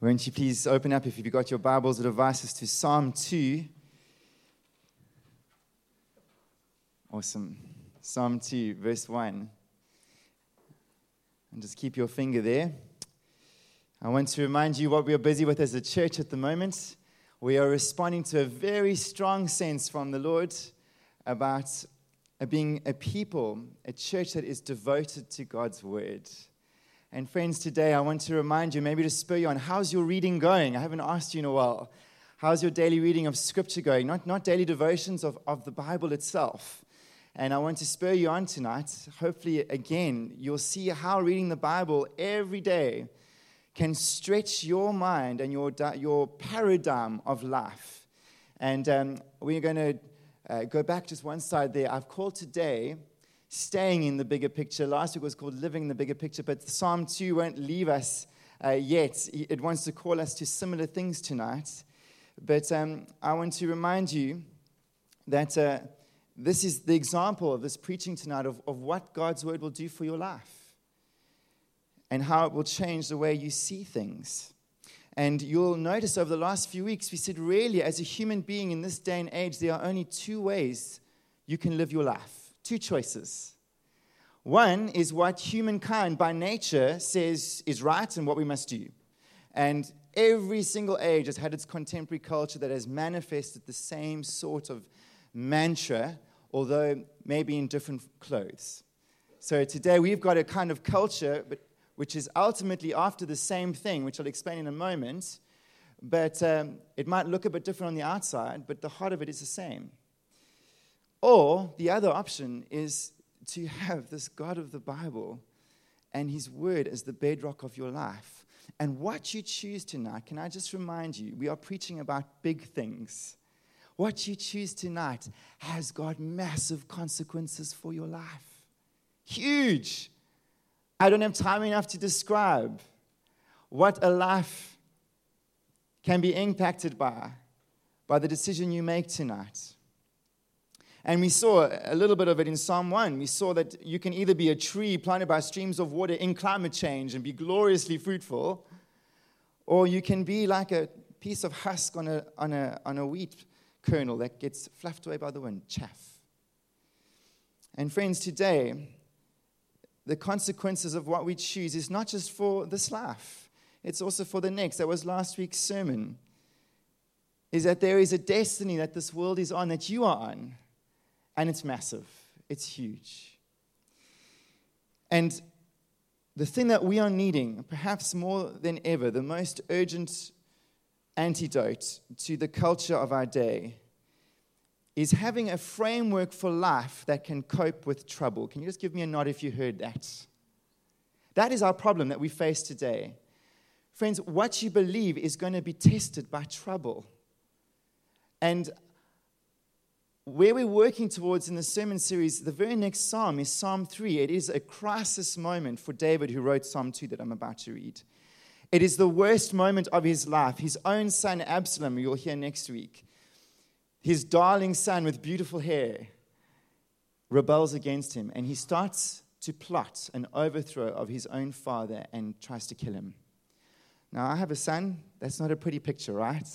Won't you please open up, if you've got your Bibles or devices, to Psalm 2. Awesome. Psalm 2, verse 1. And just keep your finger there. I want to remind you what we are busy with as a church at the moment. We are responding to a very strong sense from the Lord about being a people, a church that is devoted to God's word. And friends, today I want to remind you, maybe to spur you on, how's your reading going? I haven't asked you in a while. How's your daily reading of Scripture going? Not, not daily devotions of, of the Bible itself. And I want to spur you on tonight. Hopefully, again, you'll see how reading the Bible every day can stretch your mind and your, your paradigm of life. And um, we're going to uh, go back just one side there. I've called today staying in the bigger picture. Last week was called living the bigger picture, but Psalm 2 won't leave us uh, yet. It wants to call us to similar things tonight. But um, I want to remind you that uh, this is the example of this preaching tonight of, of what God's word will do for your life and how it will change the way you see things. And you'll notice over the last few weeks, we said, really, as a human being in this day and age, there are only two ways you can live your life two choices. One is what humankind by nature says is right and what we must do. And every single age has had its contemporary culture that has manifested the same sort of mantra, although maybe in different clothes. So today we've got a kind of culture but, which is ultimately after the same thing, which I'll explain in a moment. But um, it might look a bit different on the outside, but the heart of it is the same. Or the other option is to have this God of the Bible and His Word as the bedrock of your life. And what you choose tonight, can I just remind you, we are preaching about big things. What you choose tonight has got massive consequences for your life. Huge. I don't have time enough to describe what a life can be impacted by by the decision you make tonight. And we saw a little bit of it in Psalm 1. We saw that you can either be a tree planted by streams of water in climate change and be gloriously fruitful, or you can be like a piece of husk on a, on a, on a wheat kernel that gets fluffed away by the wind, chaff. And friends, today, the consequences of what we choose is not just for this life, it's also for the next. That was last week's sermon. Is that there is a destiny that this world is on, that you are on and it's massive, it's huge. And the thing that we are needing, perhaps more than ever, the most urgent antidote to the culture of our day, is having a framework for life that can cope with trouble. Can you just give me a nod if you heard that? That is our problem that we face today. Friends, what you believe is going to be tested by trouble. And where we're working towards in the sermon series, the very next psalm is Psalm 3. It is a crisis moment for David, who wrote Psalm 2 that I'm about to read. It is the worst moment of his life. His own son, Absalom, you'll hear next week, his darling son with beautiful hair, rebels against him, and he starts to plot an overthrow of his own father and tries to kill him. Now, I have a son. That's not a pretty picture, right?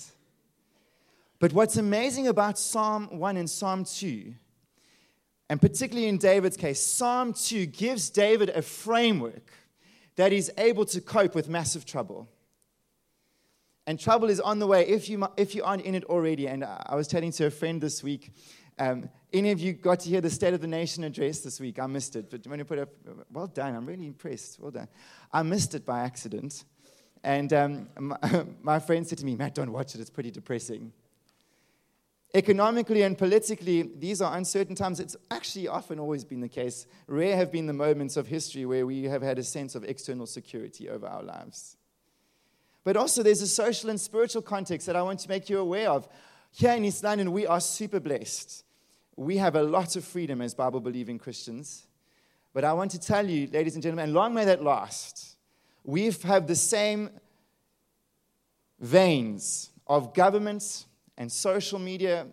But what's amazing about Psalm 1 and Psalm 2, and particularly in David's case, Psalm 2 gives David a framework that is able to cope with massive trouble. And trouble is on the way if you, if you aren't in it already. And I was chatting to a friend this week. Um, any of you got to hear the State of the Nation address this week? I missed it. But when you put up, well done. I'm really impressed. Well done. I missed it by accident. And um, my, my friend said to me, Matt, don't watch it. It's pretty depressing. Economically and politically, these are uncertain times. It's actually often always been the case. Rare have been the moments of history where we have had a sense of external security over our lives. But also, there's a social and spiritual context that I want to make you aware of. Here in East London, we are super blessed. We have a lot of freedom as Bible believing Christians. But I want to tell you, ladies and gentlemen, and long may that last, we have the same veins of government and social media,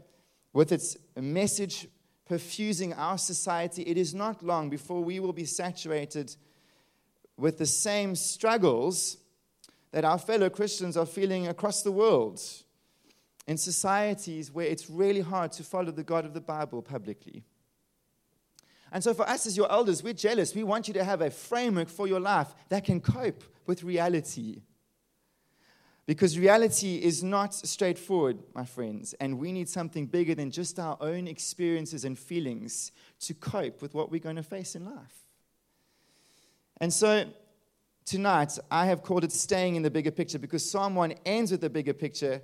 with its message perfusing our society, it is not long before we will be saturated with the same struggles that our fellow Christians are feeling across the world in societies where it's really hard to follow the God of the Bible publicly. And so, for us as your elders, we're jealous. We want you to have a framework for your life that can cope with reality. Because reality is not straightforward, my friends, and we need something bigger than just our own experiences and feelings to cope with what we're going to face in life. And so, tonight, I have called it Staying in the Bigger Picture because Psalm 1 ends with the bigger picture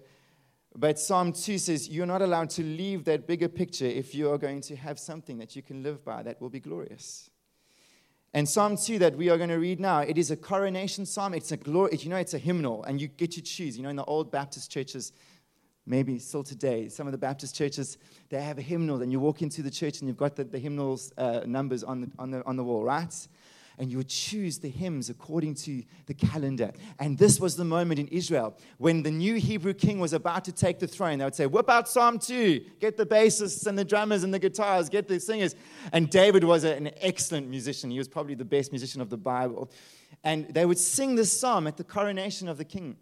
but Psalm 2 says you're not allowed to leave that bigger picture if you are going to have something that you can live by that will be glorious. And Psalm 2 that we are going to read now, it is a coronation psalm. It's a glory, you know, it's a hymnal, and you get to choose. You know, in the old Baptist churches, maybe still today, some of the Baptist churches, they have a hymnal, and you walk into the church and you've got the, the hymnals uh, numbers on the, on, the, on the wall, right? And you would choose the hymns according to the calendar. And this was the moment in Israel when the new Hebrew king was about to take the throne. They would say, Whip out Psalm 2, get the bassists and the drummers and the guitars, get the singers. And David was an excellent musician. He was probably the best musician of the Bible. And they would sing this psalm at the coronation of the king.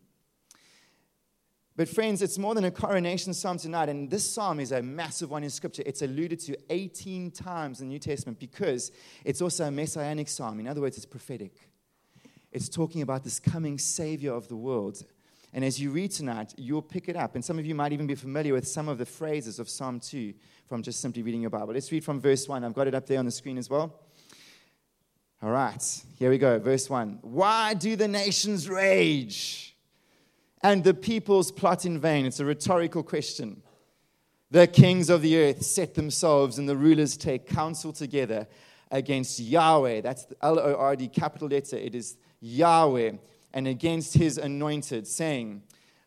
But, friends, it's more than a coronation psalm tonight. And this psalm is a massive one in Scripture. It's alluded to 18 times in the New Testament because it's also a messianic psalm. In other words, it's prophetic. It's talking about this coming Savior of the world. And as you read tonight, you'll pick it up. And some of you might even be familiar with some of the phrases of Psalm 2 from just simply reading your Bible. Let's read from verse 1. I've got it up there on the screen as well. All right, here we go. Verse 1. Why do the nations rage? And the peoples plot in vain? It's a rhetorical question. The kings of the earth set themselves, and the rulers take counsel together against Yahweh. That's L O R D, capital letter. It is Yahweh, and against his anointed, saying,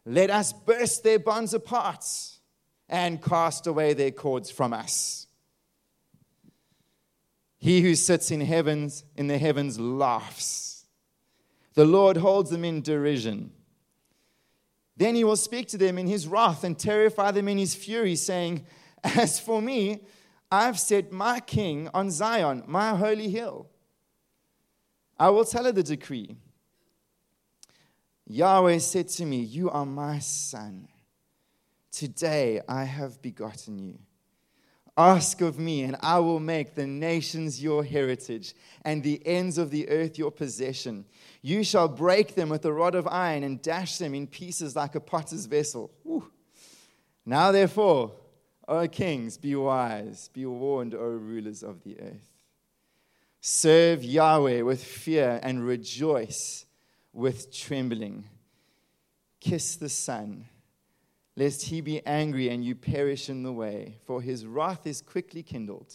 Let us burst their bonds apart and cast away their cords from us. He who sits in heavens in the heavens laughs. The Lord holds them in derision. Then he will speak to them in his wrath and terrify them in his fury, saying, As for me, I've set my king on Zion, my holy hill. I will tell her the decree. Yahweh said to me, You are my son. Today I have begotten you. Ask of me, and I will make the nations your heritage and the ends of the earth your possession. You shall break them with a rod of iron and dash them in pieces like a potter's vessel. Now, therefore, O kings, be wise, be warned, O rulers of the earth. Serve Yahweh with fear and rejoice with trembling. Kiss the Son lest he be angry and you perish in the way, for his wrath is quickly kindled.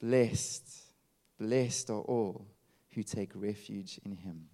Blessed, blessed are all who take refuge in him.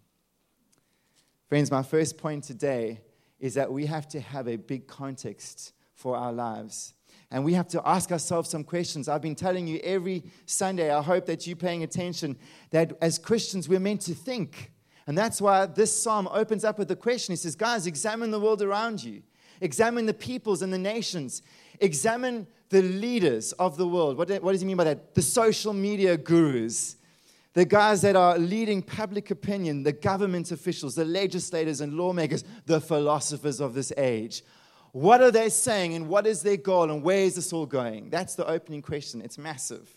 Friends, my first point today is that we have to have a big context for our lives. And we have to ask ourselves some questions. I've been telling you every Sunday, I hope that you're paying attention, that as Christians, we're meant to think. And that's why this psalm opens up with the question. He says, Guys, examine the world around you. Examine the peoples and the nations. Examine the leaders of the world. What, what does he mean by that? The social media gurus, the guys that are leading public opinion, the government officials, the legislators and lawmakers, the philosophers of this age. What are they saying and what is their goal and where is this all going? That's the opening question. It's massive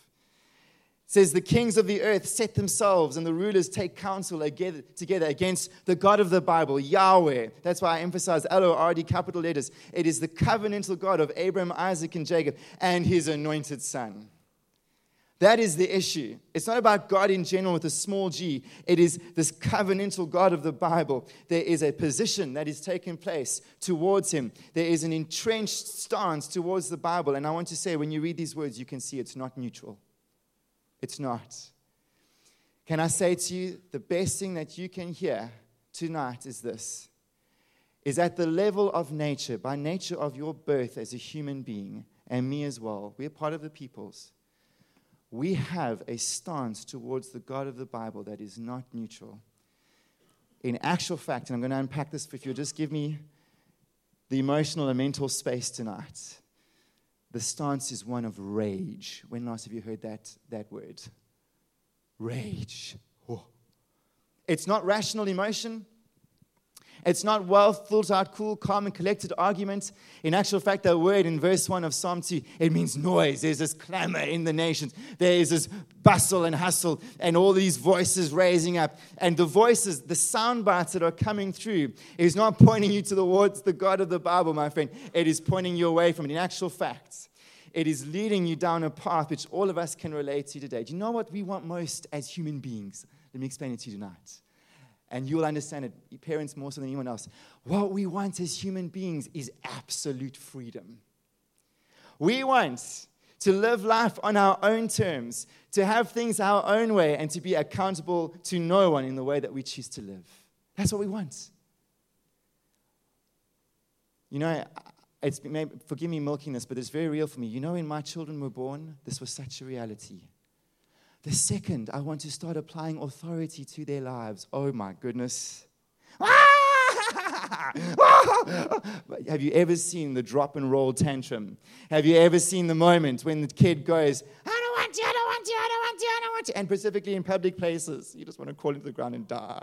says the kings of the earth set themselves and the rulers take counsel together against the God of the Bible, Yahweh. That's why I emphasize L O R D capital letters. It is the covenantal God of Abraham, Isaac, and Jacob and his anointed son. That is the issue. It's not about God in general with a small g. It is this covenantal God of the Bible. There is a position that is taking place towards Him. There is an entrenched stance towards the Bible. And I want to say, when you read these words, you can see it's not neutral. It's not. Can I say to you, the best thing that you can hear tonight is this is at the level of nature, by nature of your birth as a human being, and me as well, we're part of the peoples. We have a stance towards the God of the Bible that is not neutral. In actual fact, and I'm going to unpack this if you'll just give me the emotional and mental space tonight the stance is one of rage. When last have you heard that, that word? Rage. It's not rational emotion. It's not well thought out, cool, calm, and collected argument. In actual fact, that word in verse 1 of Psalm 2, it means noise. There's this clamor in the nations. There is this bustle and hustle, and all these voices raising up. And the voices, the sound bites that are coming through, is not pointing you towards the God of the Bible, my friend. It is pointing you away from it. In actual fact, it is leading you down a path which all of us can relate to today. Do you know what we want most as human beings? Let me explain it to you tonight and you'll understand it, parents more so than anyone else. What we want as human beings is absolute freedom. We want to live life on our own terms, to have things our own way, and to be accountable to no one in the way that we choose to live. That's what we want. You know, it's, forgive me milking this, but it's very real for me. You know, when my children were born, this was such a reality. The second, I want to start applying authority to their lives. Oh my goodness. Have you ever seen the drop and roll tantrum? Have you ever seen the moment when the kid goes, I don't want you, I don't want you, I don't want you, I don't want you, and specifically in public places, you just want to crawl into the ground and die.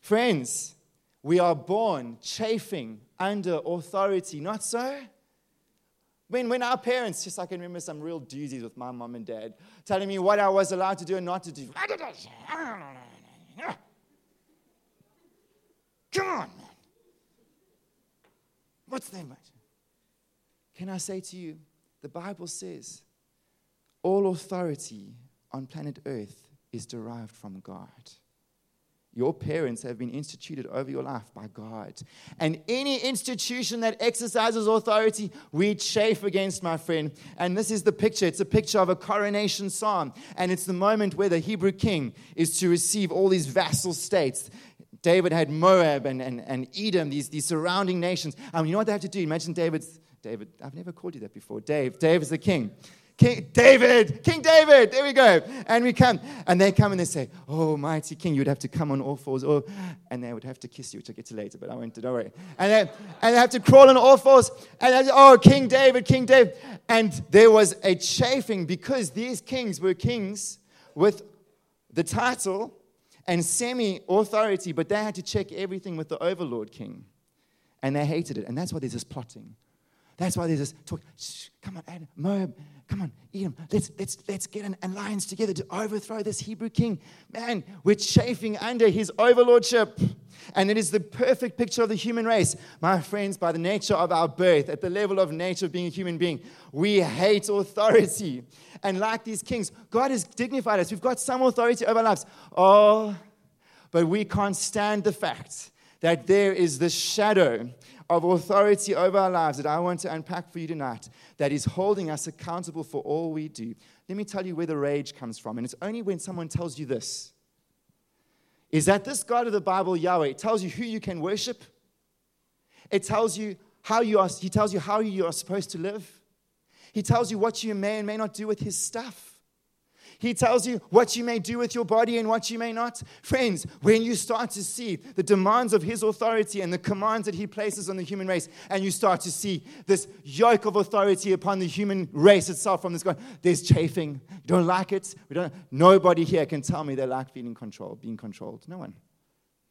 Friends, we are born chafing under authority, not so? When, when our parents, just I can remember some real doozies with my mom and dad, telling me what I was allowed to do and not to do. Come on, man. What's that much? Can I say to you, the Bible says all authority on planet Earth is derived from God. Your parents have been instituted over your life by God. And any institution that exercises authority, we chafe against, my friend. And this is the picture. It's a picture of a coronation psalm. And it's the moment where the Hebrew king is to receive all these vassal states. David had Moab and, and, and Edom, these, these surrounding nations. And you know what they have to do? Imagine David's, David, I've never called you that before. Dave, Dave is the king. King David, King David, there we go. And we come, and they come and they say, Oh, mighty king, you'd have to come on all fours. Oh, and they would have to kiss you, which I'll get to later, but I won't, don't worry. And they, and they have to crawl on all fours. And Oh, King David, King David. And there was a chafing because these kings were kings with the title and semi authority, but they had to check everything with the overlord king. And they hated it. And that's why there's this plotting. That's why there's this talk. Shh, come on, Moab, come on, Edom. Let's, let's, let's get an alliance together to overthrow this Hebrew king. Man, we're chafing under his overlordship. And it is the perfect picture of the human race. My friends, by the nature of our birth, at the level of nature of being a human being, we hate authority. And like these kings, God has dignified us. We've got some authority over our lives. Oh, but we can't stand the fact that there is this shadow of authority over our lives that I want to unpack for you tonight that is holding us accountable for all we do. Let me tell you where the rage comes from. And it's only when someone tells you this is that this God of the Bible, Yahweh, tells you who you can worship. It tells you how you are, he tells you how you are supposed to live. He tells you what you may and may not do with his stuff. He tells you what you may do with your body and what you may not. Friends, when you start to see the demands of His authority and the commands that He places on the human race, and you start to see this yoke of authority upon the human race itself from this God, there's chafing. You don't like it. We don't, nobody here can tell me they like being controlled, being controlled. No one.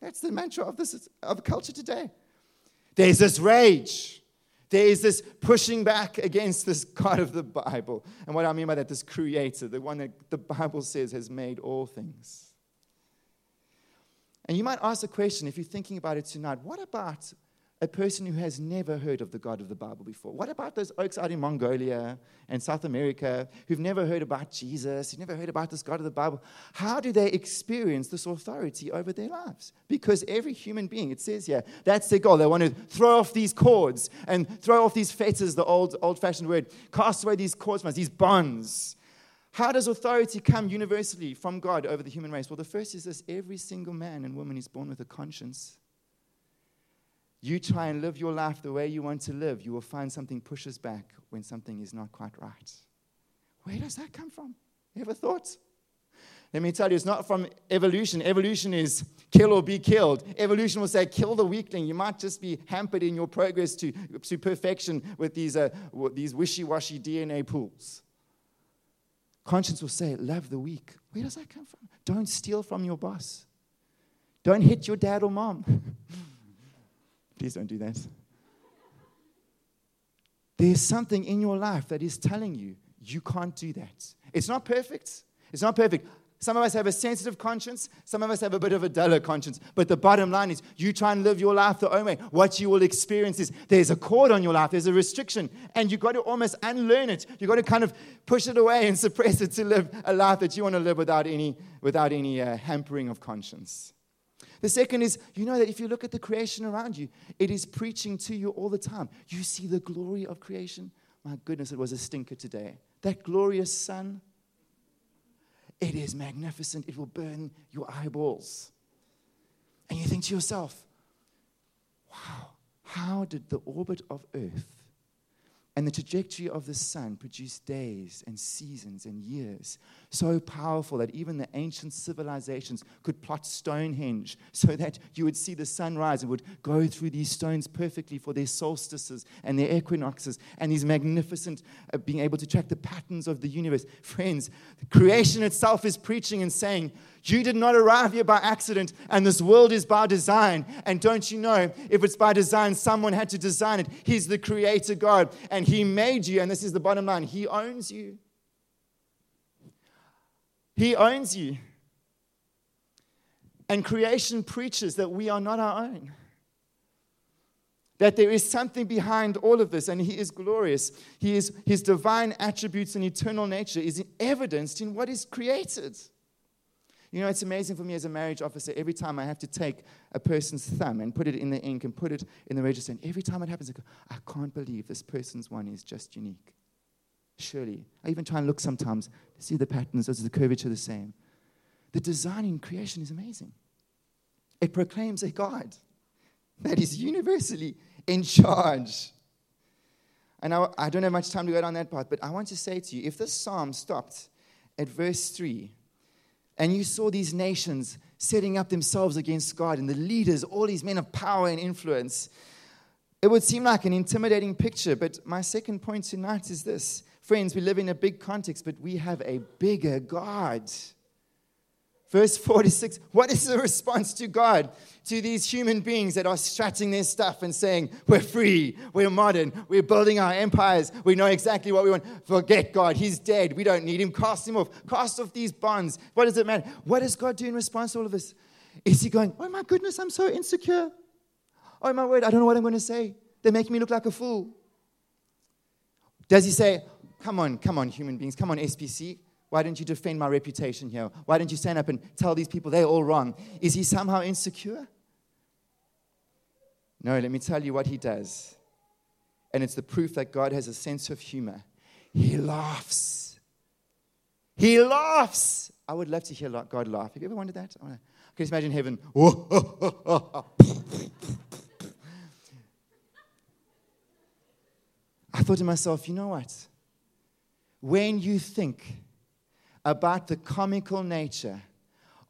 That's the mantra of this of culture today. There's this rage. There is this pushing back against this God of the Bible. And what I mean by that, this creator, the one that the Bible says has made all things. And you might ask the question, if you're thinking about it tonight, what about a person who has never heard of the God of the Bible before? What about those oaks out in Mongolia and South America who've never heard about Jesus, who've never heard about this God of the Bible? How do they experience this authority over their lives? Because every human being, it says here, that's their goal. They want to throw off these cords and throw off these fetters, the old, old-fashioned word, cast away these cords, these bonds. How does authority come universally from God over the human race? Well, the first is this every single man and woman is born with a conscience you try and live your life the way you want to live, you will find something pushes back when something is not quite right. Where does that come from? Ever thought? Let me tell you, it's not from evolution. Evolution is kill or be killed. Evolution will say, kill the weakling. You might just be hampered in your progress to, to perfection with these, uh, these wishy washy DNA pools. Conscience will say, love the weak. Where does that come from? Don't steal from your boss. Don't hit your dad or mom. Please don't do that. There's something in your life that is telling you you can't do that. It's not perfect. It's not perfect. Some of us have a sensitive conscience. Some of us have a bit of a duller conscience. But the bottom line is you try and live your life the own way. What you will experience is there's a cord on your life, there's a restriction, and you've got to almost unlearn it. You've got to kind of push it away and suppress it to live a life that you want to live without any, without any uh, hampering of conscience. The second is, you know that if you look at the creation around you, it is preaching to you all the time. You see the glory of creation. My goodness, it was a stinker today. That glorious sun it is magnificent. It will burn your eyeballs. And you think to yourself, wow, how did the orbit of Earth and the trajectory of the sun produced days and seasons and years, so powerful that even the ancient civilizations could plot Stonehenge so that you would see the sun rise and would go through these stones perfectly for their solstices and their equinoxes and these magnificent uh, being able to track the patterns of the universe. Friends, creation itself is preaching and saying, you did not arrive here by accident, and this world is by design. And don't you know, if it's by design, someone had to design it. He's the creator God, and He made you. And this is the bottom line He owns you. He owns you. And creation preaches that we are not our own. That there is something behind all of this, and He is glorious. He is, his divine attributes and eternal nature is evidenced in what is created. You know, it's amazing for me as a marriage officer, every time I have to take a person's thumb and put it in the ink and put it in the register, and every time it happens, I go, I can't believe this person's one is just unique. Surely. I even try and look sometimes to see the patterns, is the curvature the same? The design in creation is amazing. It proclaims a God that is universally in charge. And I, I don't have much time to go down that path, but I want to say to you if this psalm stopped at verse 3, and you saw these nations setting up themselves against God and the leaders, all these men of power and influence. It would seem like an intimidating picture, but my second point tonight is this. Friends, we live in a big context, but we have a bigger God. Verse 46 What is the response to God to these human beings that are strutting their stuff and saying, We're free, we're modern, we're building our empires, we know exactly what we want? Forget God, He's dead, we don't need Him, cast Him off, cast off these bonds. What does it matter? What does God do in response to all of this? Is He going, Oh my goodness, I'm so insecure? Oh my word, I don't know what I'm going to say. They're making me look like a fool. Does He say, Come on, come on, human beings, come on, SPC. Why don't you defend my reputation here? Why don't you stand up and tell these people they're all wrong? Is he somehow insecure? No, let me tell you what he does. And it's the proof that God has a sense of humor. He laughs. He laughs. I would love to hear God laugh. Have you ever wondered that? I can just imagine heaven. I thought to myself, you know what? When you think about the comical nature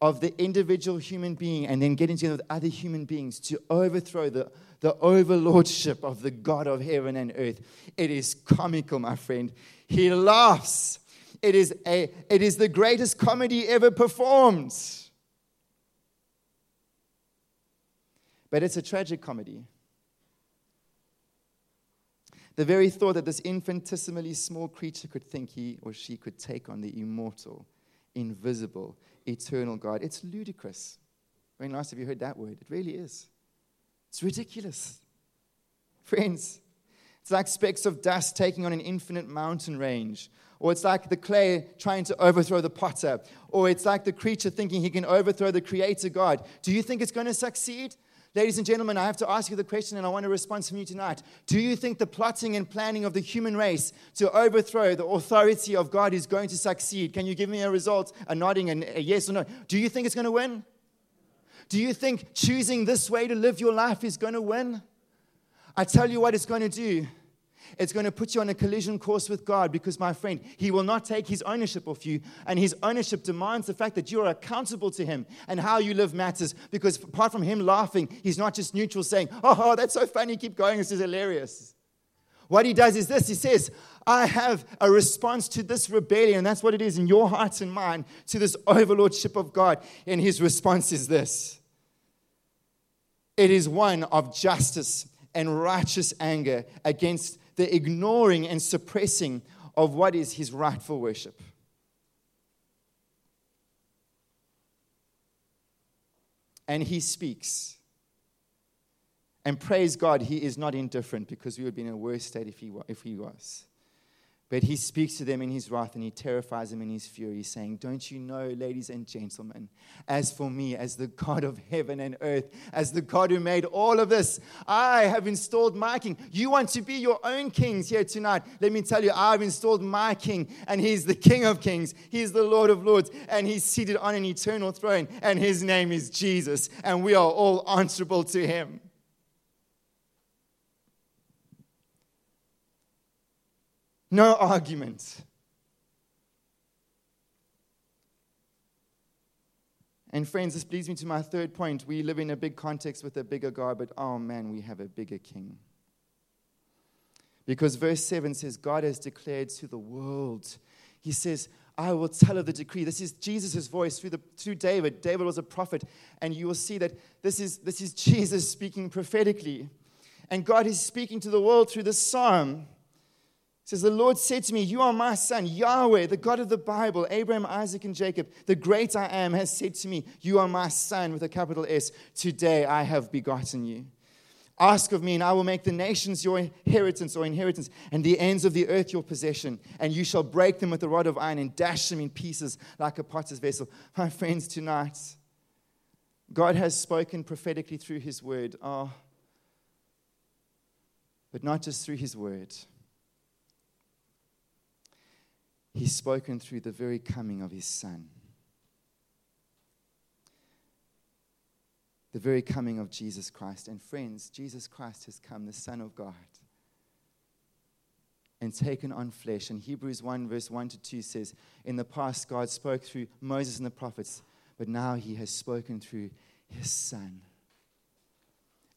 of the individual human being and then getting together with other human beings to overthrow the, the overlordship of the God of heaven and earth. It is comical, my friend. He laughs. It is, a, it is the greatest comedy ever performed. But it's a tragic comedy. The very thought that this infinitesimally small creature could think he or she could take on the immortal, invisible, eternal God, it's ludicrous. When last have you heard that word? It really is. It's ridiculous. Friends, it's like specks of dust taking on an infinite mountain range. Or it's like the clay trying to overthrow the potter. Or it's like the creature thinking he can overthrow the creator God. Do you think it's going to succeed? Ladies and gentlemen, I have to ask you the question and I want a response from you tonight. Do you think the plotting and planning of the human race to overthrow the authority of God is going to succeed? Can you give me a result, a nodding, and a yes or no? Do you think it's going to win? Do you think choosing this way to live your life is going to win? I tell you what it's going to do it's going to put you on a collision course with God because, my friend, He will not take His ownership of you. And His ownership demands the fact that you are accountable to Him and how you live matters. Because apart from Him laughing, He's not just neutral saying, Oh, that's so funny, keep going, this is hilarious. What He does is this He says, I have a response to this rebellion. That's what it is in your heart and mind to this overlordship of God. And His response is this It is one of justice and righteous anger against the ignoring and suppressing of what is his rightful worship. And he speaks. And praise God, he is not indifferent because we would be in a worse state if he, if he was. But he speaks to them in his wrath and he terrifies them in his fury, saying, Don't you know, ladies and gentlemen, as for me, as the God of heaven and earth, as the God who made all of this, I have installed my king. You want to be your own kings here tonight. Let me tell you, I've installed my king, and he's the King of kings, he's the Lord of lords, and he's seated on an eternal throne, and his name is Jesus, and we are all answerable to him. No argument. And friends, this leads me to my third point. We live in a big context with a bigger God, but oh man, we have a bigger king. Because verse 7 says, God has declared to the world, He says, I will tell of the decree. This is Jesus' voice through, the, through David. David was a prophet, and you will see that this is, this is Jesus speaking prophetically. And God is speaking to the world through this psalm says, The Lord said to me, You are my son, Yahweh, the God of the Bible, Abraham, Isaac, and Jacob. The great I am has said to me, You are my son, with a capital S. Today I have begotten you. Ask of me, and I will make the nations your inheritance or inheritance, and the ends of the earth your possession. And you shall break them with a rod of iron and dash them in pieces like a potter's vessel. My friends, tonight, God has spoken prophetically through his word. Oh, but not just through his word. He's spoken through the very coming of his Son. The very coming of Jesus Christ. And friends, Jesus Christ has come, the Son of God, and taken on flesh. And Hebrews 1, verse 1 to 2 says, In the past, God spoke through Moses and the prophets, but now he has spoken through his Son.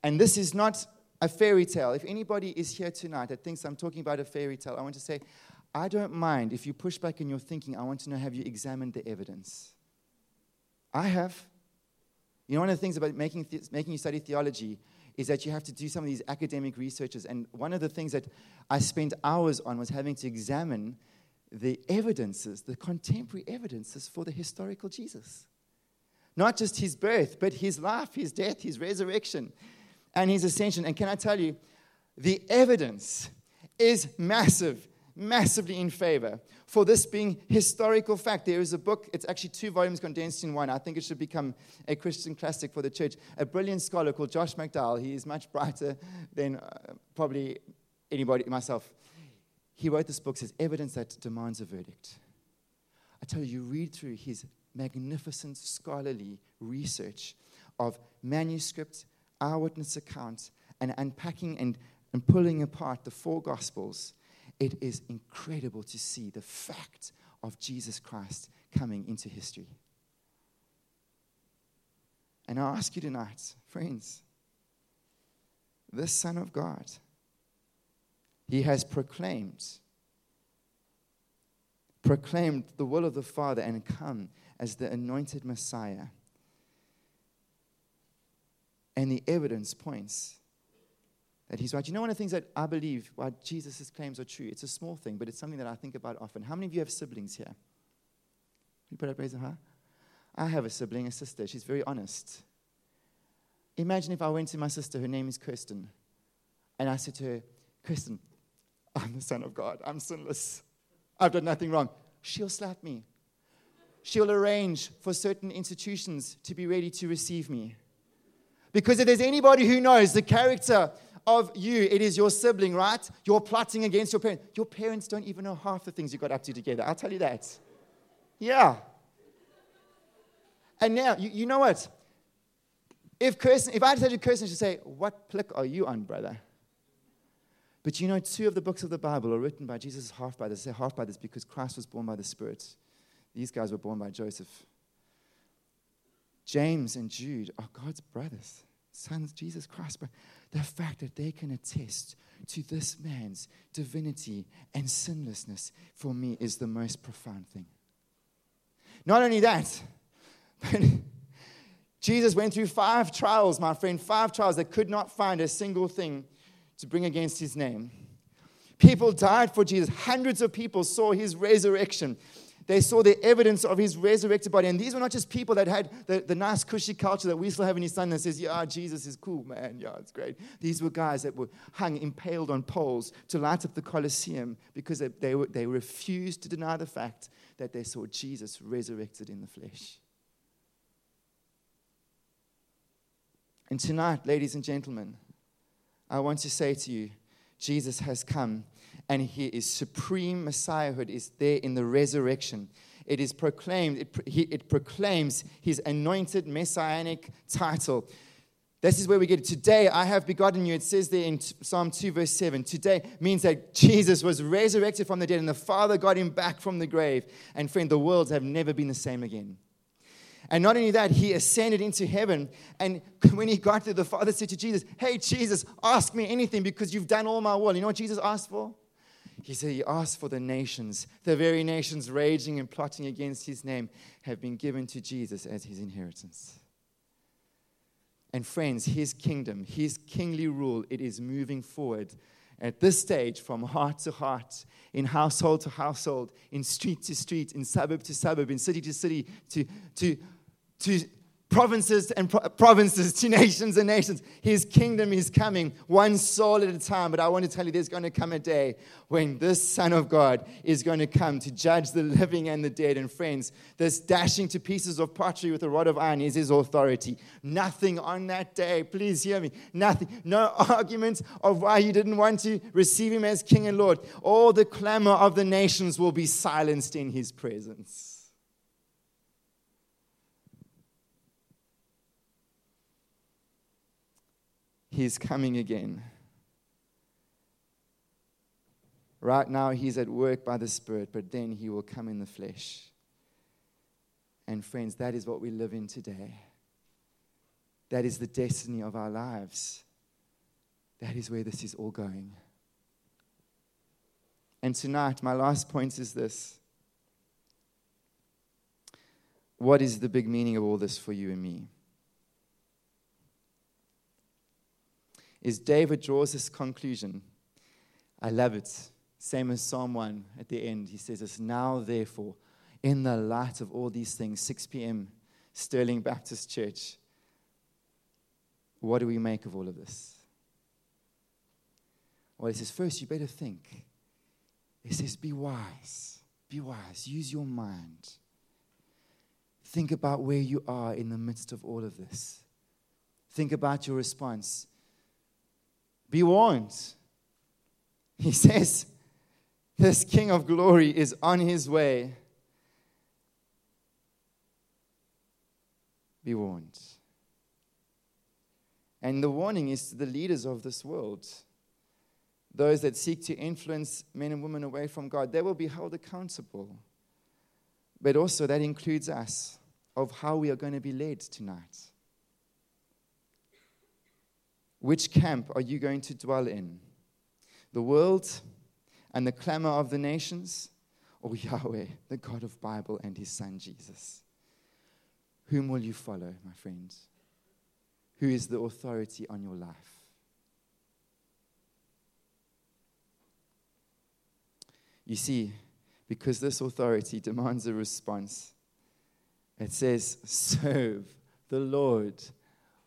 And this is not a fairy tale. If anybody is here tonight that thinks I'm talking about a fairy tale, I want to say, I don't mind if you push back in your thinking. I want to know have you examined the evidence? I have. You know, one of the things about making, making you study theology is that you have to do some of these academic researches. And one of the things that I spent hours on was having to examine the evidences, the contemporary evidences for the historical Jesus. Not just his birth, but his life, his death, his resurrection, and his ascension. And can I tell you, the evidence is massive massively in favor for this being historical fact. There is a book, it's actually two volumes condensed in one. I think it should become a Christian classic for the church. A brilliant scholar called Josh McDowell, he is much brighter than uh, probably anybody, myself. He wrote this book, says Evidence That Demands a Verdict. I tell you, you read through his magnificent scholarly research of manuscripts, eyewitness accounts, and unpacking and, and pulling apart the four gospels it is incredible to see the fact of Jesus Christ coming into history. And I ask you tonight, friends, this Son of God, he has proclaimed, proclaimed the will of the Father and come as the anointed Messiah. And the evidence points that he's right. You know, one of the things that I believe why Jesus' claims are true, it's a small thing, but it's something that I think about often. How many of you have siblings here? You put up raise hand. I have a sibling, a sister. She's very honest. Imagine if I went to my sister, her name is Kirsten, and I said to her, Kirsten, I'm the Son of God. I'm sinless. I've done nothing wrong. She'll slap me. She'll arrange for certain institutions to be ready to receive me. Because if there's anybody who knows the character of you, it is your sibling, right? You're plotting against your parents. Your parents don't even know half the things you got up to together. I'll tell you that. Yeah. And now, you, you know what? If Kirsten, if I had to Kirsten, she'd say, What plick are you on, brother? But you know, two of the books of the Bible are written by Jesus' half brothers. Say half brothers because Christ was born by the Spirit. These guys were born by Joseph. James and Jude are God's brothers, sons Jesus Christ. The fact that they can attest to this man's divinity and sinlessness for me is the most profound thing. Not only that, but Jesus went through five trials, my friend, five trials that could not find a single thing to bring against his name. People died for Jesus. Hundreds of people saw his resurrection. They saw the evidence of his resurrected body. And these were not just people that had the, the nice, cushy culture that we still have in East London that says, yeah, Jesus is cool, man. Yeah, it's great. These were guys that were hung, impaled on poles to light up the Colosseum because they, they, were, they refused to deny the fact that they saw Jesus resurrected in the flesh. And tonight, ladies and gentlemen, I want to say to you, Jesus has come and he is supreme messiahhood is there in the resurrection. It is proclaimed, it, he, it proclaims his anointed messianic title. This is where we get it. Today I have begotten you. It says there in Psalm 2, verse 7. Today means that Jesus was resurrected from the dead and the Father got him back from the grave. And friend, the worlds have never been the same again. And not only that, he ascended into heaven. And when he got there, the Father said to Jesus, Hey, Jesus, ask me anything because you've done all my will. You know what Jesus asked for? He said he asked for the nations. The very nations raging and plotting against his name have been given to Jesus as his inheritance. And friends, his kingdom, his kingly rule, it is moving forward at this stage from heart to heart, in household to household, in street to street, in suburb to suburb, in city to city, to, to, to provinces and pro- provinces to nations and nations. His kingdom is coming one soul at a time. But I want to tell you, there's going to come a day when this Son of God is going to come to judge the living and the dead. And friends, this dashing to pieces of pottery with a rod of iron is his authority. Nothing on that day, please hear me, nothing, no argument of why you didn't want to receive him as King and Lord. All the clamor of the nations will be silenced in his presence. He's coming again. Right now, he's at work by the Spirit, but then he will come in the flesh. And, friends, that is what we live in today. That is the destiny of our lives. That is where this is all going. And tonight, my last point is this What is the big meaning of all this for you and me? Is David draws this conclusion. I love it. Same as Psalm 1 at the end. He says, It's now, therefore, in the light of all these things, 6 p.m., Stirling Baptist Church. What do we make of all of this? Well, he says, First, you better think. He says, Be wise. Be wise. Use your mind. Think about where you are in the midst of all of this. Think about your response. Be warned. He says, This King of glory is on his way. Be warned. And the warning is to the leaders of this world, those that seek to influence men and women away from God. They will be held accountable. But also, that includes us of how we are going to be led tonight. Which camp are you going to dwell in? The world and the clamor of the nations, or Yahweh, the God of Bible and his son Jesus? Whom will you follow, my friends? Who is the authority on your life? You see, because this authority demands a response, it says, Serve the Lord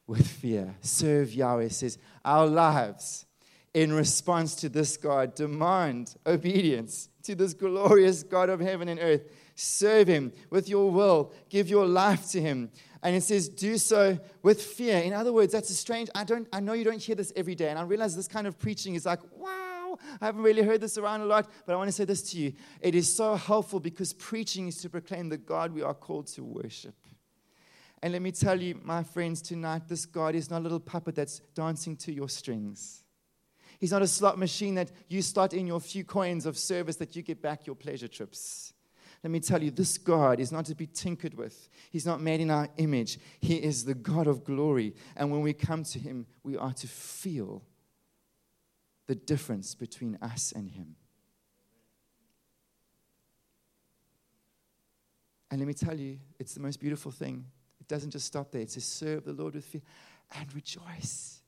with fear. Serve Yahweh says, Our lives in response to this God demand obedience to this glorious God of heaven and earth. Serve Him with your will, give your life to Him. And it says, do so with fear. In other words, that's a strange, I don't I know you don't hear this every day. And I realize this kind of preaching is like, wow, I haven't really heard this around a lot, but I want to say this to you. It is so helpful because preaching is to proclaim the God we are called to worship. And let me tell you, my friends, tonight, this God is not a little puppet that's dancing to your strings. He's not a slot machine that you slot in your few coins of service that you get back your pleasure trips. Let me tell you, this God is not to be tinkered with. He's not made in our image. He is the God of glory. And when we come to Him, we are to feel the difference between us and Him. And let me tell you, it's the most beautiful thing doesn't just stop there. It says, serve the Lord with fear and rejoice.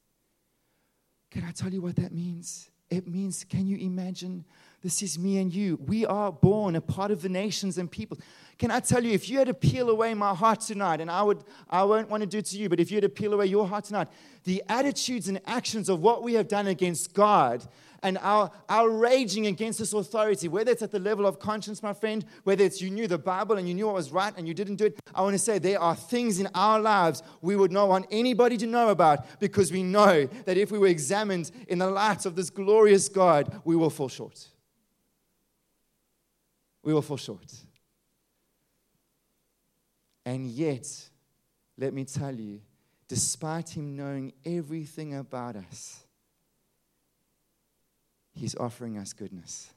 Can I tell you what that means? It means, can you imagine? This is me and you. We are born a part of the nations and people. Can I tell you, if you had to peel away my heart tonight, and I would, I won't want to do it to you, but if you had to peel away your heart tonight, the attitudes and actions of what we have done against God and our, our raging against this authority, whether it's at the level of conscience, my friend, whether it's you knew the Bible and you knew what was right and you didn't do it, I want to say there are things in our lives we would not want anybody to know about because we know that if we were examined in the light of this glorious God, we will fall short. We will fall short. And yet, let me tell you, despite him knowing everything about us, He's offering us goodness.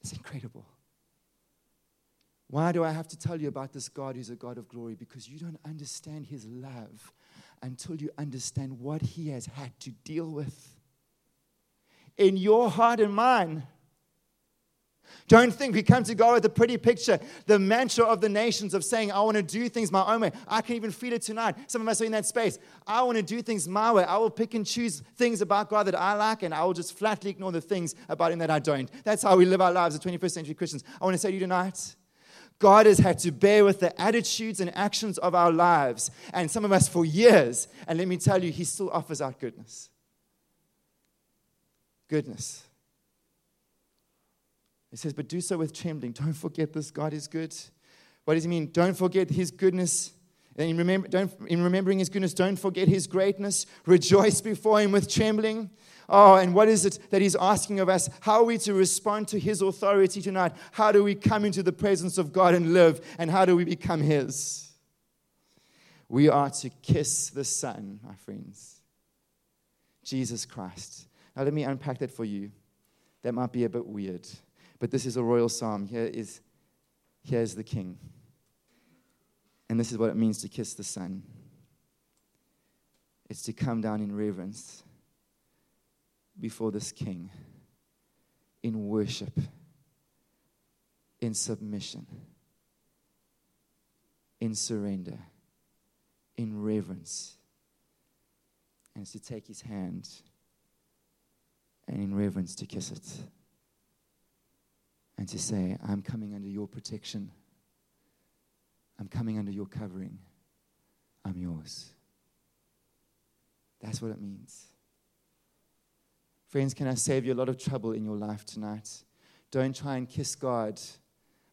It's incredible. Why do I have to tell you about this God who's a God of glory? Because you don't understand His love until you understand what He has had to deal with in your heart and mine. Don't think we come to God with a pretty picture, the mantra of the nations of saying, I want to do things my own way. I can even feel it tonight. Some of us are in that space. I want to do things my way. I will pick and choose things about God that I like, and I will just flatly ignore the things about Him that I don't. That's how we live our lives as 21st century Christians. I want to say to you tonight, God has had to bear with the attitudes and actions of our lives, and some of us for years. And let me tell you, He still offers out goodness. Goodness. It says, but do so with trembling. Don't forget this God is good. What does he mean? Don't forget his goodness. And in, remember, in remembering his goodness, don't forget his greatness. Rejoice before him with trembling. Oh, and what is it that he's asking of us? How are we to respond to his authority tonight? How do we come into the presence of God and live? And how do we become his? We are to kiss the Son, my friends. Jesus Christ. Now, let me unpack that for you. That might be a bit weird. But this is a royal psalm. Here is, here is the king. And this is what it means to kiss the Son it's to come down in reverence before this king, in worship, in submission, in surrender, in reverence. And it's to take his hand and in reverence to kiss it and to say, I'm coming under your protection. I'm coming under your covering. I'm yours. That's what it means. Friends, can I save you a lot of trouble in your life tonight? Don't try and kiss God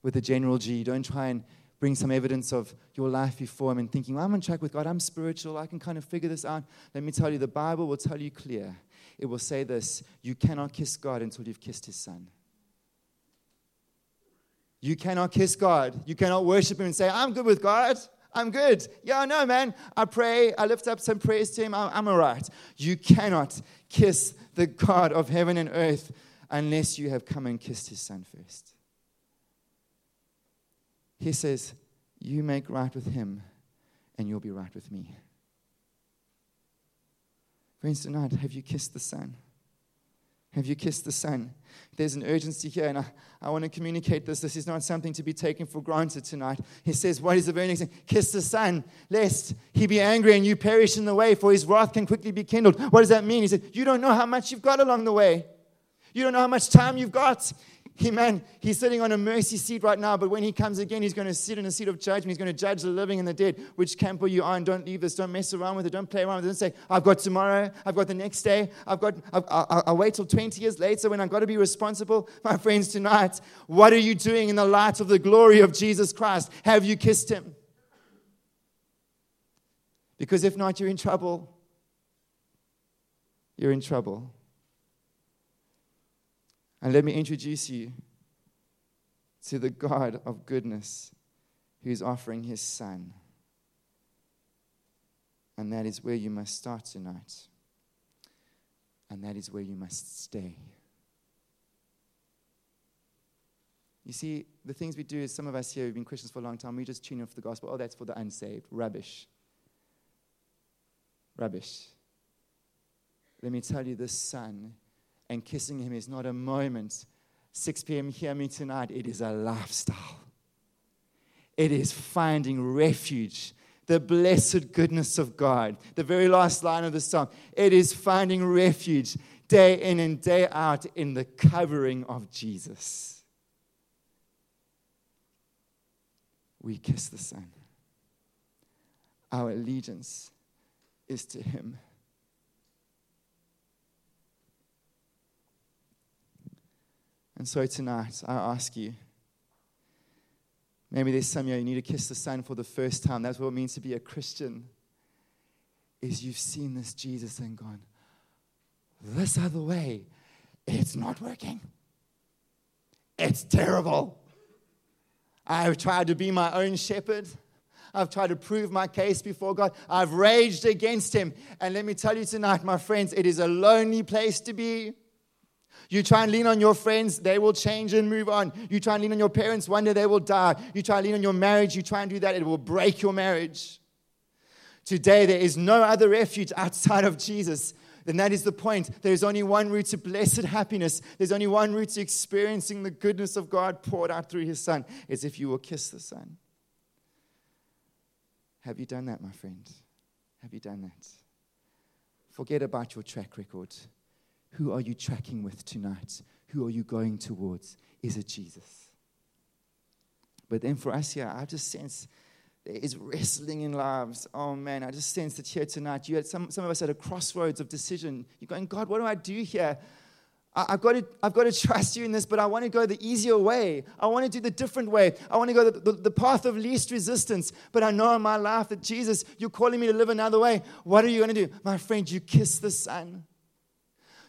with a general G. Don't try and bring some evidence of your life before Him and thinking, well, I'm on track with God. I'm spiritual. I can kind of figure this out. Let me tell you, the Bible will tell you clear. It will say this you cannot kiss God until you've kissed His Son. You cannot kiss God. You cannot worship Him and say, I'm good with God. I'm good. Yeah, I know, man. I pray. I lift up some prayers to Him. I'm, I'm all right. You cannot kiss the God of heaven and earth unless you have come and kissed His Son first. He says, You make right with Him, and you'll be right with me. Friends, tonight, have you kissed the Son? Have you kissed the Son? There's an urgency here, and I, I want to communicate this. This is not something to be taken for granted tonight. He says, What is the very next thing? Kiss the Son, lest he be angry and you perish in the way, for his wrath can quickly be kindled. What does that mean? He said, You don't know how much you've got along the way. You don't know how much time you've got. He, man, he's sitting on a mercy seat right now, but when he comes again, he's going to sit in a seat of judgment. He's going to judge the living and the dead. Which camp are you on? Don't leave this. Don't mess around with it. Don't play around with it. Don't say, I've got tomorrow. I've got the next day. I've got, I've, I'll, I'll wait till 20 years later when I've got to be responsible. My friends, tonight, what are you doing in the light of the glory of Jesus Christ? Have you kissed him? Because if not, you're in trouble. You're in trouble. And let me introduce you to the God of goodness who's offering his Son. And that is where you must start tonight. And that is where you must stay. You see, the things we do is some of us here who've been Christians for a long time, we just tune in for the gospel. Oh, that's for the unsaved. Rubbish. Rubbish. Let me tell you, this son and kissing him is not a moment. 6 p.m., hear me tonight. It is a lifestyle. it is finding refuge. The blessed goodness of God. The very last line of the song. It is finding refuge day in and day out in the covering of Jesus. We kiss the Son. Our allegiance is to Him. And so tonight, I ask you maybe there's some of you, you need to kiss the son for the first time. That's what it means to be a Christian. Is you've seen this Jesus and gone, this other way, it's not working. It's terrible. I've tried to be my own shepherd. I've tried to prove my case before God. I've raged against him. And let me tell you tonight, my friends, it is a lonely place to be. You try and lean on your friends, they will change and move on. You try and lean on your parents, one day they will die. You try and lean on your marriage, you try and do that, it will break your marriage. Today, there is no other refuge outside of Jesus. Then that is the point. There's only one route to blessed happiness. There's only one route to experiencing the goodness of God poured out through His Son. It's if you will kiss the Son. Have you done that, my friend? Have you done that? Forget about your track record. Who are you tracking with tonight? Who are you going towards? Is it Jesus? But then for us here, I just sense there is wrestling in lives. Oh man, I just sense that here tonight, you had some, some of us at a crossroads of decision. You're going, God, what do I do here? I, have got to, I've got to trust you in this, but I want to go the easier way. I want to do the different way. I want to go the, the, the path of least resistance. But I know in my life that Jesus, you're calling me to live another way. What are you going to do? My friend, you kiss the Son.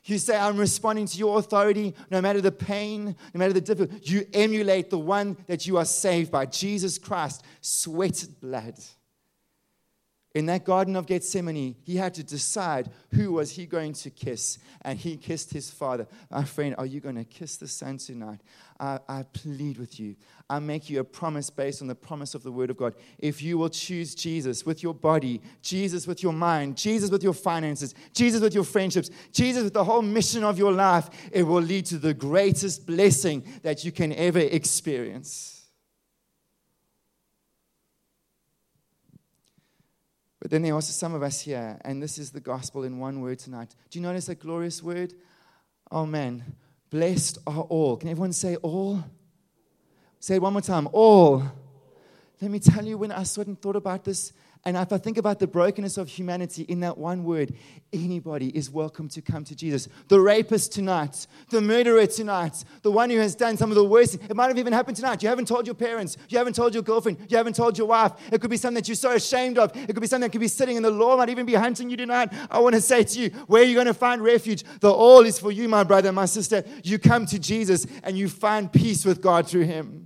You say, I'm responding to your authority no matter the pain, no matter the difficulty. You emulate the one that you are saved by, Jesus Christ, sweated blood. In that Garden of Gethsemane, he had to decide who was he going to kiss, and he kissed his father. My friend, are you going to kiss the son tonight? I, I plead with you. I make you a promise based on the promise of the Word of God. If you will choose Jesus with your body, Jesus with your mind, Jesus with your finances, Jesus with your friendships, Jesus with the whole mission of your life, it will lead to the greatest blessing that you can ever experience. But then there are also some of us here, and this is the gospel in one word tonight. Do you notice that glorious word? Oh man, blessed are all. Can everyone say all? Say it one more time. All. Let me tell you, when I sort of thought about this, and if I think about the brokenness of humanity in that one word, anybody is welcome to come to Jesus. The rapist tonight, the murderer tonight, the one who has done some of the worst. It might have even happened tonight. You haven't told your parents, you haven't told your girlfriend, you haven't told your wife. It could be something that you're so ashamed of. It could be something that could be sitting in the law, might even be hunting you tonight. I want to say to you, where are you going to find refuge? The all is for you, my brother, my sister. You come to Jesus and you find peace with God through him.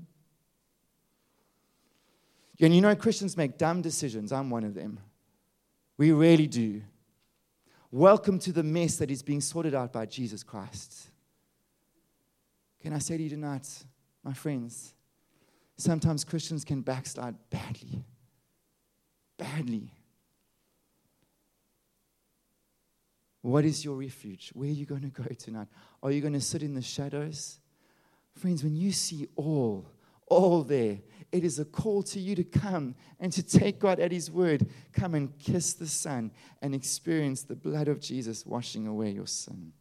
And you know, Christians make dumb decisions. I'm one of them. We really do. Welcome to the mess that is being sorted out by Jesus Christ. Can I say to you tonight, my friends, sometimes Christians can backslide badly. Badly. What is your refuge? Where are you going to go tonight? Are you going to sit in the shadows? Friends, when you see all, all there, it is a call to you to come and to take God at His word. Come and kiss the Son and experience the blood of Jesus washing away your sin.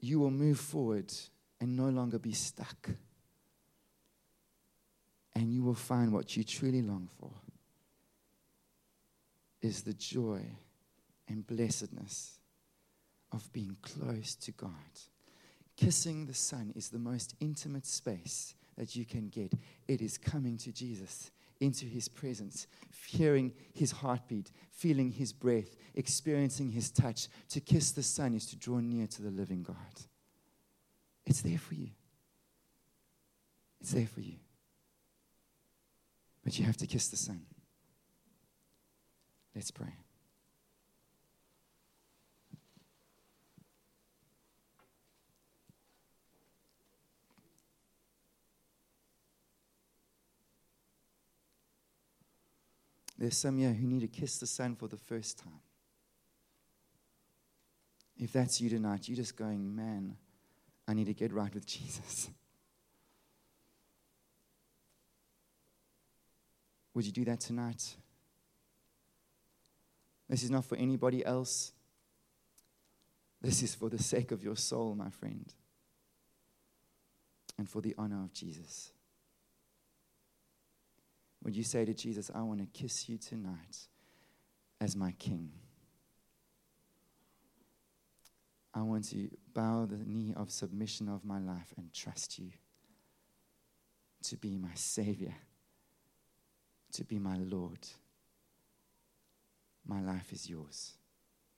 You will move forward and no longer be stuck. And you will find what you truly long for is the joy and blessedness of being close to God. Kissing the Son is the most intimate space that you can get. It is coming to Jesus, into His presence, hearing His heartbeat, feeling His breath, experiencing His touch. To kiss the Son is to draw near to the living God. It's there for you. It's there for you. But you have to kiss the Son. Let's pray. There's some here who need to kiss the son for the first time. If that's you tonight, you're just going, man, I need to get right with Jesus. Would you do that tonight? This is not for anybody else. This is for the sake of your soul, my friend, and for the honor of Jesus. Would you say to Jesus, I want to kiss you tonight as my king? I want to bow the knee of submission of my life and trust you to be my Savior, to be my Lord. My life is yours.